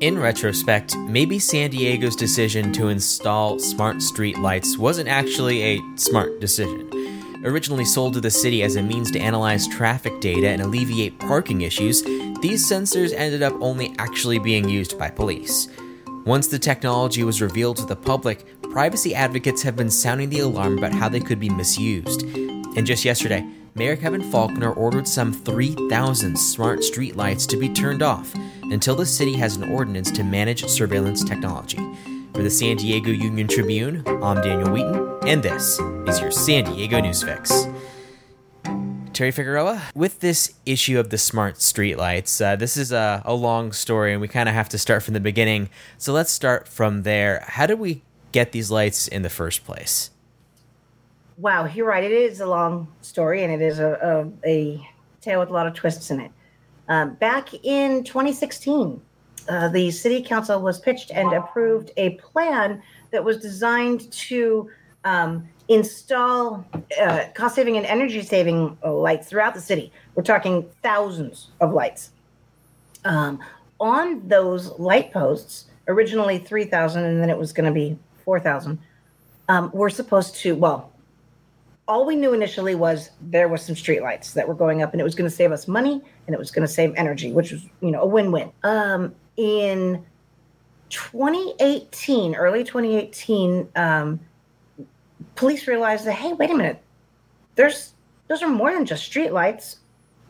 In retrospect, maybe San Diego's decision to install smart street lights wasn't actually a smart decision. Originally sold to the city as a means to analyze traffic data and alleviate parking issues, these sensors ended up only actually being used by police. Once the technology was revealed to the public, privacy advocates have been sounding the alarm about how they could be misused. And just yesterday, Mayor Kevin Faulconer ordered some 3,000 smart streetlights to be turned off until the city has an ordinance to manage surveillance technology. For the San Diego Union Tribune, I'm Daniel Wheaton, and this is your San Diego News Fix. Teri Figueroa, with this issue of the smart streetlights, uh, this is a, a long story and we kind of have to start from the beginning. So let's start from there. How did we get these lights in the first place? Wow, you're right. It is a long story and it is a, a, a tale with a lot of twists in it. Um, back in 2016, uh, the city council was pitched and approved a plan that was designed to um, install uh, cost saving and energy saving lights throughout the city. We're talking thousands of lights. Um, on those light posts, originally 3,000 and then it was going to be 4,000, um, we're supposed to, well, all we knew initially was there was some streetlights that were going up and it was going to save us money and it was going to save energy which was you know a win-win. Um, in 2018 early 2018 um, police realized that hey wait a minute. There's those are more than just streetlights.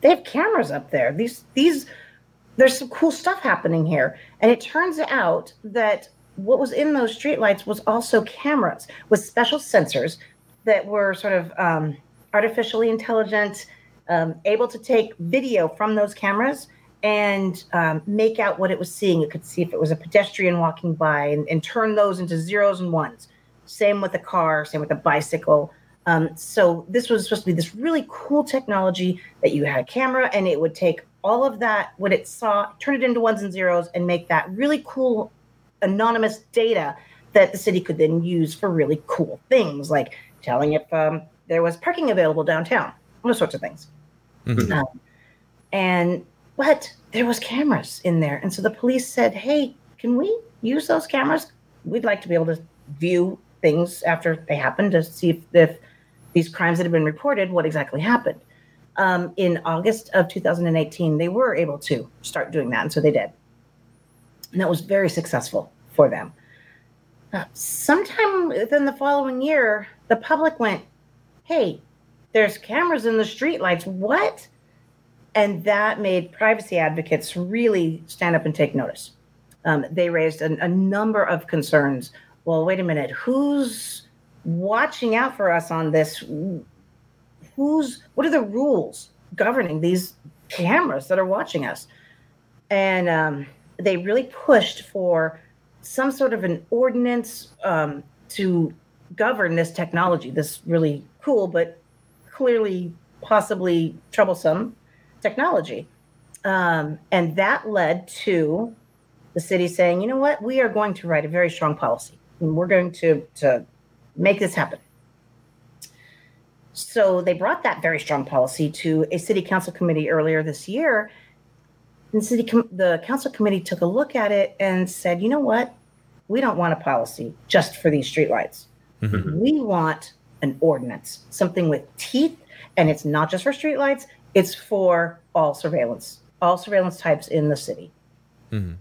They have cameras up there. These these there's some cool stuff happening here. And it turns out that what was in those streetlights was also cameras with special sensors that were sort of um, artificially intelligent, um, able to take video from those cameras and um, make out what it was seeing. It could see if it was a pedestrian walking by and, and turn those into zeros and ones. Same with the car, same with the bicycle. Um, so this was supposed to be this really cool technology that you had a camera and it would take all of that, what it saw, turn it into ones and zeros and make that really cool anonymous data that the city could then use for really cool things like telling if um, there was parking available downtown, all sorts of things. Mm-hmm. Um, and but there was cameras in there, and so the police said, "Hey, can we use those cameras? We'd like to be able to view things after they happen to see if, if these crimes that have been reported, what exactly happened." Um, in August of 2018, they were able to start doing that, and so they did, and that was very successful for them. Uh, sometime within the following year, the public went, Hey, there's cameras in the streetlights. What? And that made privacy advocates really stand up and take notice. Um, they raised a, number of concerns. Well, wait a minute, who's watching out for us on this? Who's what are the rules governing these cameras that are watching us? And um, they really pushed for some sort of an ordinance um, to govern this technology, this really cool but clearly possibly troublesome technology. Um, and that led to the city saying, you know what, we are going to write a very strong policy and we're going to, to make this happen. So they brought that very strong policy to a city council committee earlier this year. And city com- the council committee took a look at it and said, you know what, we don't want a policy just for these streetlights. Mm-hmm. We want an ordinance, something with teeth, and it's not just for streetlights, it's for all surveillance, all surveillance types in the city. Mm-hmm.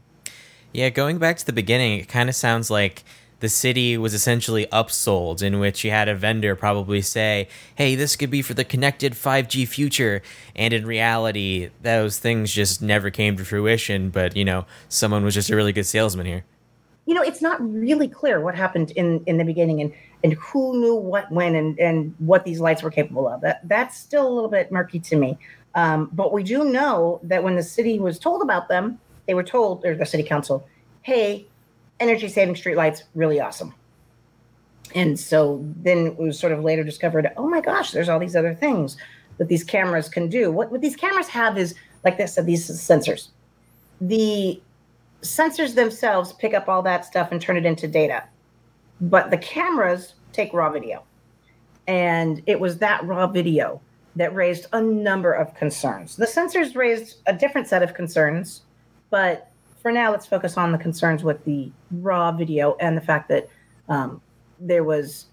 Yeah, going back to the beginning, it kind of sounds like the city was essentially upsold, in which you had a vendor probably say, hey, this could be for the connected 5G future. And in reality, those things just never came to fruition. But, you know, someone was just a really good salesman here you know, it's not really clear what happened in in the beginning and and who knew what when and and what these lights were capable of. That that's still a little bit murky to me. Um, but we do know that when the city was told about them, they were told, or the city council, "Hey, energy saving streetlights, really awesome." And so then it was sort of later discovered, oh my gosh, there's all these other things that these cameras can do. What what these cameras have is, like I said, these sensors. The sensors themselves pick up all that stuff and turn it into data, but the cameras take raw video. And it was that raw video that raised a number of concerns. The sensors raised a different set of concerns, but for now, let's focus on the concerns with the raw video and the fact that um, there was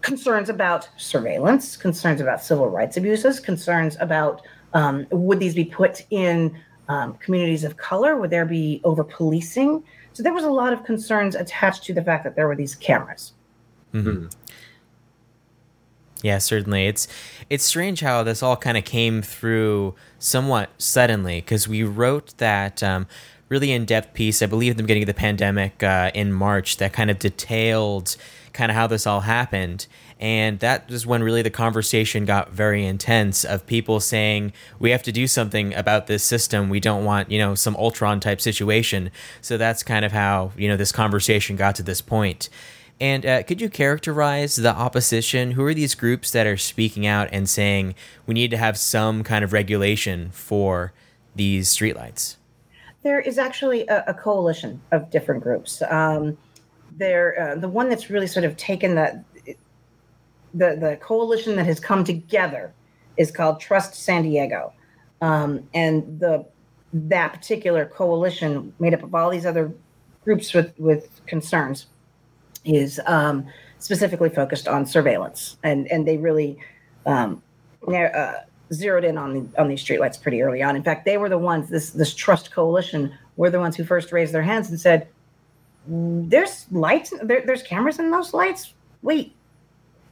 concerns about surveillance, concerns about civil rights abuses, concerns about um, would these be put in um, communities of color? Would there be over policing? So there was a lot of concerns attached to the fact that there were these cameras. Mm-hmm. Yeah, certainly. It's it's strange how this all kind of came through somewhat suddenly because we wrote that um, really in depth piece, I believe, at the beginning of the pandemic uh, in March that kind of detailed kind of how this all happened. And that was when really the conversation got very intense of people saying, we have to do something about this system. We don't want, you know, some Ultron type situation. So that's kind of how, you know, this conversation got to this point. And uh, could you characterize the opposition? Who are these groups that are speaking out and saying we need to have some kind of regulation for these streetlights? There is actually a, a coalition of different groups. Um, there, uh, the one that's really sort of taken that the the coalition that has come together is called Trust San Diego, um, and the that particular coalition made up of all these other groups with with concerns is um, specifically focused on surveillance, and and they really um, uh, zeroed in on the on these streetlights pretty early on. In fact, they were the ones this this trust coalition were the ones who first raised their hands and said, "There's lights, there, there's cameras in those lights. Wait,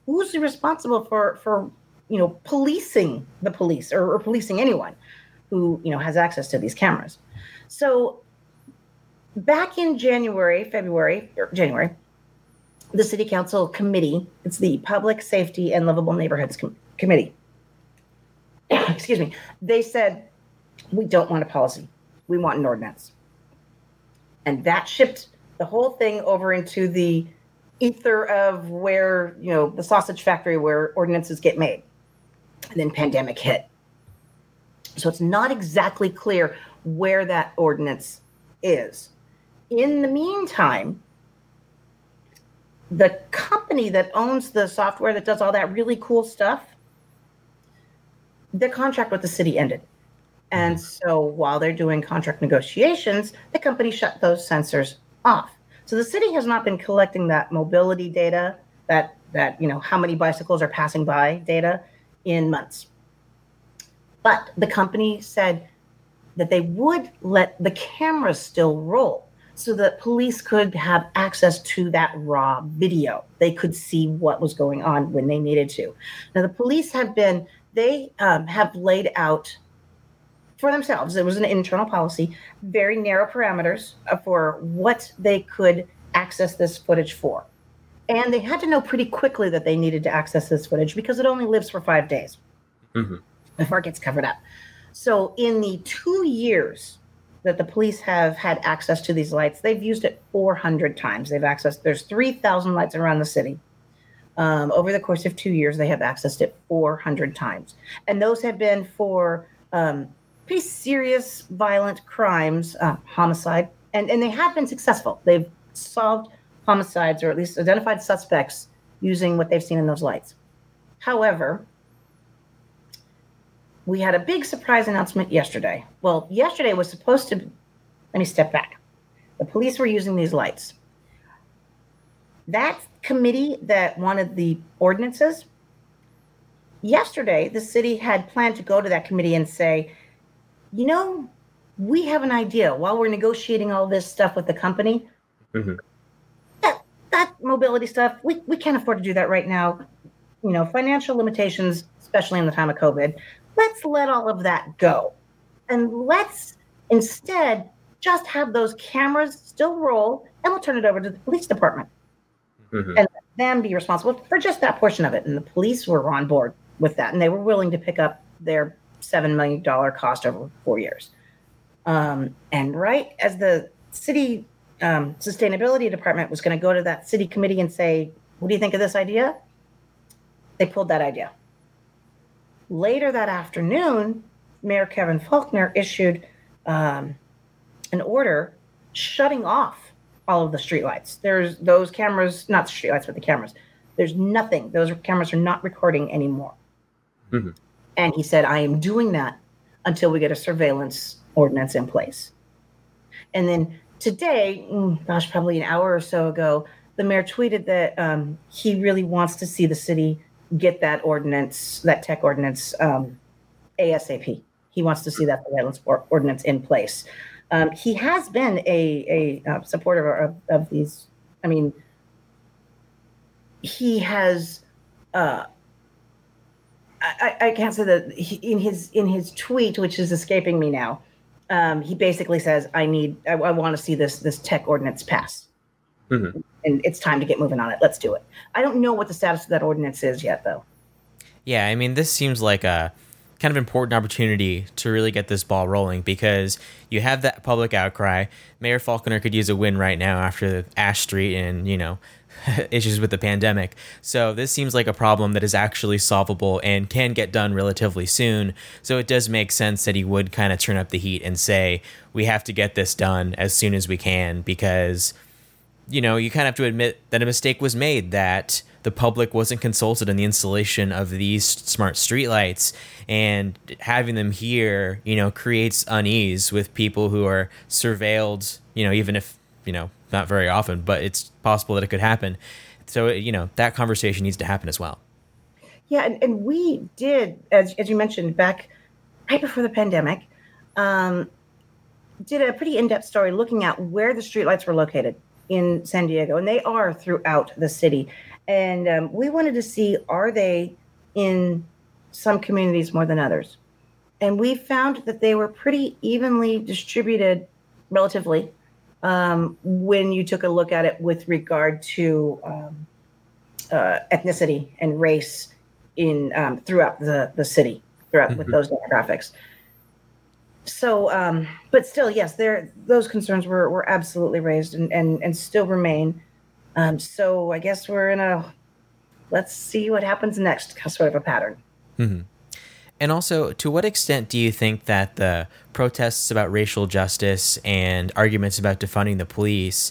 who's responsible for for you know policing the police or, or policing anyone who you know has access to these cameras?" So back in January, February, January, the city council committee, it's the Public Safety and Livable Neighborhoods Com- Committee. Excuse me. They said, we don't want a policy. We want an ordinance. And that shipped the whole thing over into the ether of where, you know, the sausage factory where ordinances get made. And then pandemic hit. So it's not exactly clear where that ordinance is. In the meantime, the company that owns the software that does all that really cool stuff, their contract with the city ended. And mm-hmm. so while they're doing contract negotiations, the company shut those sensors off. So the city has not been collecting that mobility data, that that you know how many bicycles are passing by data in months. But the company said that they would let the cameras still roll so that police could have access to that raw video. They could see what was going on when they needed to. Now, the police have been, they um, have laid out for themselves, it was an internal policy, very narrow parameters for what they could access this footage for. And they had to know pretty quickly that they needed to access this footage because it only lives for five days mm-hmm. before it gets covered up. So, in the two years that the police have had access to these lights. They've used it 400 times. They've accessed, there's 3,000 lights around the city. Um, over the course of two years, they have accessed it 400 times. And those have been for um, pretty serious violent crimes, uh, homicide, and, and they have been successful. They've solved homicides or at least identified suspects using what they've seen in those lights. However, we had a big surprise announcement yesterday. Well, yesterday was supposed to. Let me step back. The police were using these lights. That committee that wanted the ordinances, yesterday, the city had planned to go to that committee and say, you know, we have an idea while we're negotiating all this stuff with the company. Mm-hmm. That, that mobility stuff, we, we can't afford to do that right now. You know, financial limitations, especially in the time of COVID let's let all of that go. And let's instead just have those cameras still roll and we'll turn it over to the police department mm-hmm. and them be responsible for just that portion of it. And the police were on board with that and they were willing to pick up their $7 million cost over four years. Um, and right as the city um, sustainability department was going to go to that city committee and say, What do you think of this idea? They pulled that idea. Later that afternoon, Mayor Kevin Faulconer issued um, an order shutting off all of the streetlights. There's those cameras, not the streetlights, but the cameras. There's nothing. Those cameras are not recording anymore. Mm-hmm. And he said, I am doing that until we get a surveillance ordinance in place. And then today, mm, gosh, probably an hour or so ago, the mayor tweeted that um, he really wants to see the city get that ordinance, that tech ordinance, um, ASAP. He wants to see that surveillance ordinance in place. Um, he has been a, a uh, supporter of, of these. I mean, he has. Uh, I, I can't say that he, in his in his tweet, which is escaping me now. Um, he basically says, "I need, I, I want to see this this tech ordinance pass, Mhm. and it's time to get moving on it. Let's do it." I don't know what the status of that ordinance is yet, though. Yeah, I mean, this seems like a kind of important opportunity to really get this ball rolling because you have that public outcry. Mayor Faulconer could use a win right now after Ash Street and, you know, issues with the pandemic. So this seems like a problem that is actually solvable and can get done relatively soon. So it does make sense that he would kind of turn up the heat and say, we have to get this done as soon as we can because you know, you kind of have to admit that a mistake was made that the public wasn't consulted in the installation of these smart streetlights and having them here, you know, creates unease with people who are surveilled, you know, even if, you know, not very often, but it's possible that it could happen. So, you know, that conversation needs to happen as well. Yeah, and, and we did, as, as you mentioned, back right before the pandemic, um, did a pretty in-depth story looking at where the streetlights were located in San Diego, and they are throughout the city. And um, we wanted to see are they in some communities more than others, and we found that they were pretty evenly distributed, relatively, um, when you took a look at it with regard to um, uh, ethnicity and race in um, throughout the the city throughout with Mhm. those demographics. So, um, but still, yes, there those concerns were were absolutely raised and and and still remain. Um, so I guess we're in a let's see what happens next sort of a pattern. And also, to what extent do you think that the protests about racial justice and arguments about defunding the police,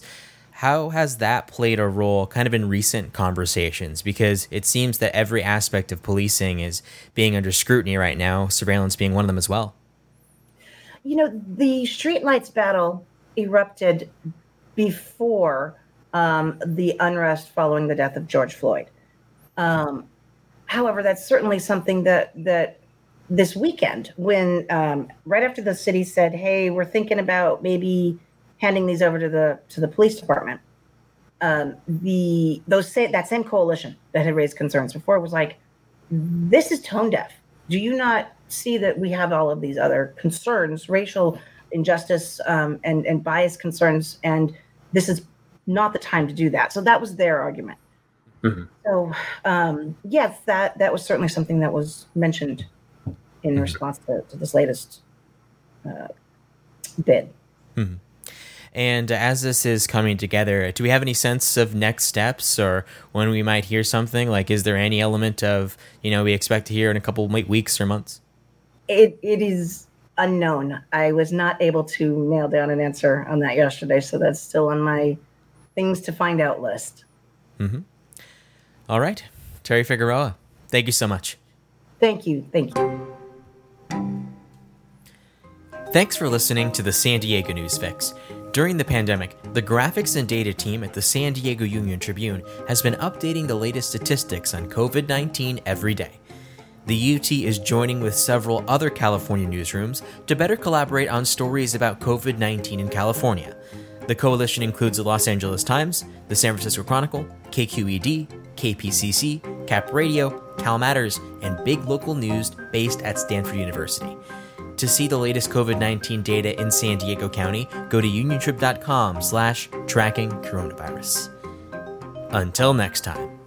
how has that played a role kind of in recent conversations? Because it seems that every aspect of policing is being under scrutiny right now, surveillance being one of them as well. You know, the streetlights battle erupted before um, the unrest following the death of George Floyd. Um, however, that's certainly something that that this weekend, when um, right after the city said, "Hey, we're thinking about maybe handing these over to the to the police department," um, the those sa- that same coalition that had raised concerns before was like, "This is tone deaf. Do you not see that we have all of these other concerns, racial injustice um, and and bias concerns, and this is not the time to do that?" So that was their argument. Mhm. So um, yes, that that was certainly something that was mentioned in Mhm. response to, to this latest uh, bid. And as this is coming together, do we have any sense of next steps or when we might hear something? Like, is there any element of, you know, we expect to hear in a couple weeks or months? It it is unknown. I was not able to nail down an answer on that yesterday, so that's still on my things to find out list. Mm-hmm. All right. Teri Figueroa, thank you so much. Thank you, thank you. Thanks for listening to the San Diego News Fix. During the pandemic, the graphics and data team at the San Diego Union Tribune has been updating the latest statistics on COVID 19 every day. The UT is joining with several other California newsrooms to better collaborate on stories about COVID 19 in California. The coalition includes the Los Angeles Times, the San Francisco Chronicle, KQED, KPCC, Cap Radio, Cal Matters, and big local news based at Stanford University. To see the latest COVID-19 data in San Diego County, go to uniontrib.com slash tracking coronavirus. Until next time.